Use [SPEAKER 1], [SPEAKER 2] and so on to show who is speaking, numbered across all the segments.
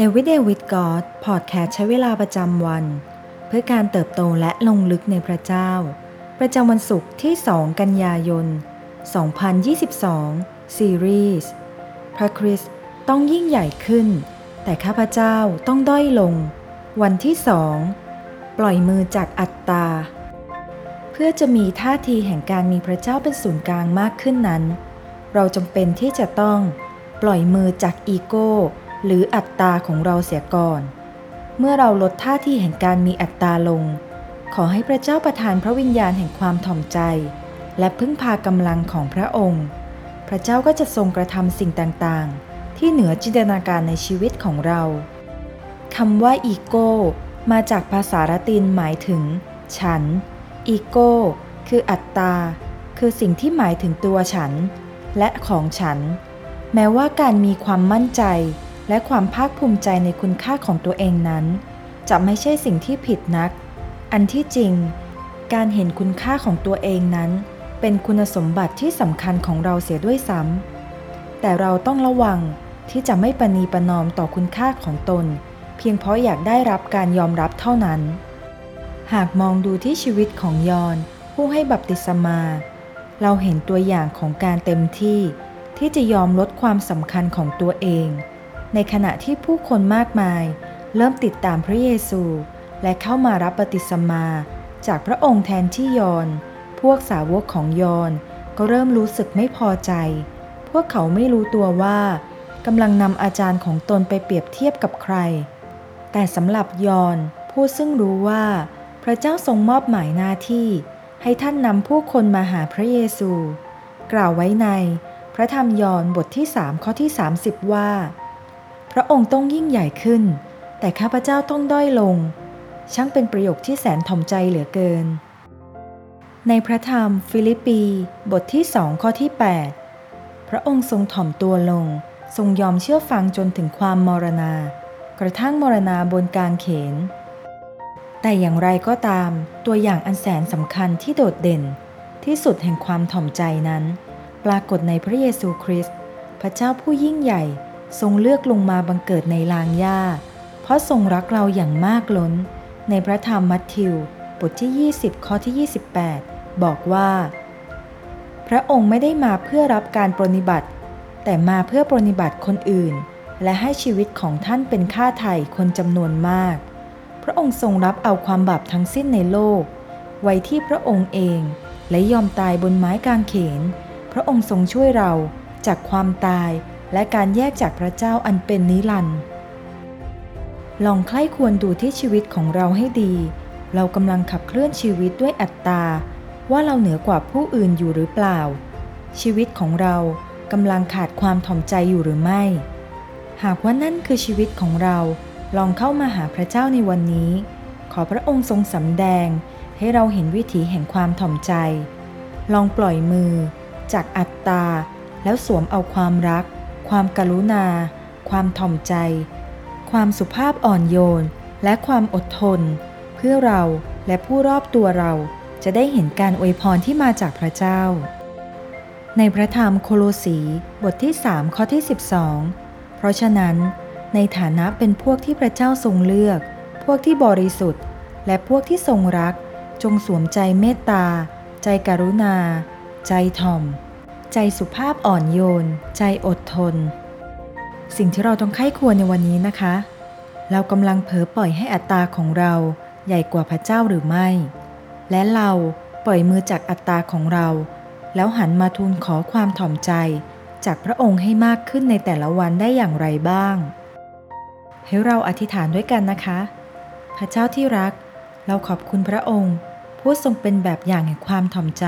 [SPEAKER 1] Everyday with God พอดแคสต์ใช้เวลาประจำวัน เพื่อการเติบโตและลงลึกในพระเจ้า ประจำวันศุกร์ที่ 2 กันยายน 2022 ซีรีส์พระคริสต์ต้องยิ่งใหญ่ขึ้น แต่ข้าพเจ้าต้องด้อยลง วันที่2ปล่อยมือจากอัตตา เพื่อจะมีท่าทีแห่งการมีพระเจ้าเป็นศูนย์กลางมากขึ้นนั้น เราจำเป็นที่จะต้องปล่อยมือจากอีโก้ หรืออัตตาของเราเสียก่อน เมื่อเราลดท่าทีแห่งการมีอัตตาลง ขอให้พระเจ้าประทานพระวิญญาณแห่งความถ่อมใจ และพึ่งพากำลังของพระองค์ พระเจ้าก็จะทรงกระทำสิ่งต่างๆ ที่เหนือจินตนาการในชีวิตของเราคำว่าอีโก้มาจากภาษาละตินหมายถึง ฉัน อีโก้คืออัตตา คือสิ่งที่หมายถึงตัวฉัน และของฉัน แม้ว่าการมีความมั่นใจ และความภาคภูมิใจในคุณค่าของตัวเองนั้น จะไม่ใช่สิ่งที่ผิดนัก อันที่จริง การเห็นคุณค่าของตัวเองนั้น เป็นคุณสมบัติที่สำคัญของเราเสียด้วยซ้ำแต่เราต้องระวังที่จะไม่ปณีประนอมต่อคุณค่าของตน เพียงเพราะอยากได้รับการยอมรับเท่านั้น หากมองดูที่ชีวิตของยอน ผู้ให้บัพติศมา เราเห็นตัวอย่างของการเต็มที่ที่จะยอมลดความสำคัญของตัวเอง ในขณะที่ผู้คนมากมาย เริ่มติดตามพระเยซู และเข้ามารับปฏิสมา จากพระองค์แทนที่ยอน พวกสาวกของยอนก็เริ่มรู้สึกไม่พอใจ พวกเขาไม่รู้ตัวว่ากำลังนำอาจารย์ของตนไปเปรียบเทียบกับใคร แต่สำหรับยอนผู้ซึ่งรู้ว่า พระเจ้าทรงมอบหมายหน้าที่ ให้ท่านนำผู้คนมาหาพระเยซู กล่าวไว้ใน พระธรรมยอนบทที่3ข้อที่ 30 ว่า พระองค์ต้องยิ่งใหญ่ขึ้น แต่ข้าพเจ้าต้องด้อยลง ช่างเป็นประโยคที่แสนถ่อมใจเหลือเกิน ในพระธรรมฟิลิปปี บทที่สองข้อที่ 8 พระองค์ทรงถ่อมตัวลง ทรงยอมเชื่อฟังจนถึงความมรณา กระทั่งมรณาบนกางเขน แต่อย่างไรก็ตาม ตัวอย่างอันแสนสำคัญที่โดดเด่น ที่สุดแห่งความถ่อมใจนั้น ปรากฏในพระเยซูคริสต์พระเจ้าผู้ยิ่งใหญ่ ทรงเลือกลงมาบังเกิดในลางหญ้า เพราะทรงรักเราอย่างมากล้น ในพระธรรมมัทธิว บทที่ 20 ข้อที่ 28 บอกว่า พระองค์ไม่ได้มาเพื่อรับการปรนิบัติ แต่มาเพื่อปรนิบัติคนอื่น และให้ชีวิตของท่านเป็นค่าไถ่คนจำนวนมาก พระองค์ทรงรับเอาความบาปทั้งสิ้นในโลก ไว้ที่พระองค์เอง และยอมตายบนไม้กางเขน พระองค์ทรงช่วยเราจากความตาย และการแยกจากพระเจ้าอันเป็นนิรันดร์ลองใคร่ควรดูที่ชีวิตของเราให้ดี เรากำลังขับเคลื่อนชีวิตด้วยอัตตา ว่าเราเหนือกว่าผู้อื่นอยู่หรือเปล่า ชีวิตของเรากำลังขาดความถ่อมใจอยู่หรือไม่ หากว่านั่นคือชีวิตของเรา ลองเข้ามาหาพระเจ้าในวันนี้ ขอพระองค์ทรงสำแดง ให้เราเห็นวิถีแห่งความถ่อมใจ ลองปล่อยมือ จากอัตตา แล้วสวมเอาความรัก ความกรุณา ความถ่อมใจ ความสุภาพอ่อนโยน และความอดทน เพื่อเราและผู้รอบตัวเราจะได้เห็นการอวยพรที่มาจากพระเจ้า ในพระธรรมโคโลสีบทที่3ข้อที่ 12 เพราะฉะนั้น ในฐานะเป็นพวกที่พระเจ้าทรงเลือก พวกที่บริสุทธิ์ และพวกที่ทรงรัก จงสวมใจเมตตา ใจกรุณา ใจถ่อม ใจสุภาพอ่อนโยน ใจอดทน สิ่งที่เราต้องไข้ควรในวันนี้นะคะ เรากำลังเผลอปล่อยให้อัตตาของเราใหญ่กว่าพระเจ้าหรือไม่ และเราปล่อยมือจากอัตตาของเรา แล้วหันมาทูลขอความถ่อมใจจากพระองค์ให้มากขึ้นในแต่ละวันได้อย่างไรบ้าง ให้เราอธิษฐานด้วยกันนะคะ พระเจ้าที่รัก เราขอบคุณพระองค์ ผู้ทรงเป็นแบบอย่างแห่งความถ่อมใจ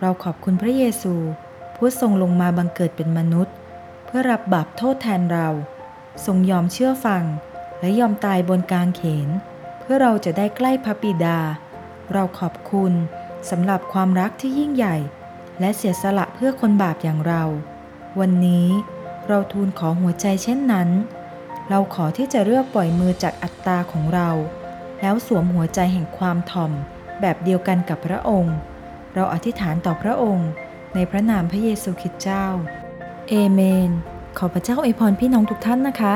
[SPEAKER 1] เราขอบคุณพระเยซู ผู้ทรงลงมาบังเกิดเป็นมนุษย์ เพื่อรับบาปโทษแทนเรา ทรงยอมเชื่อฟัง และยอมตายบนกางเขน เพื่อเราจะได้ใกล้พระบิดา เราขอบคุณสำหรับความรักที่ยิ่งใหญ่ และเสียสละเพื่อคนบาปอย่างเรา วันนี้เราทูลขอหัวใจเช่นนั้น เราขอที่จะเลือกปล่อยมือจากอัตตาของเรา แล้วสวมหัวใจแห่งความถ่อมแบบเดียวกันกับพระองค์ เราอธิษฐานต่อพระองค์ ในพระนามพระเยซูคริสต์เจ้า เอเมน ขอพระเจ้าอวยพรพี่น้องทุกท่านนะคะ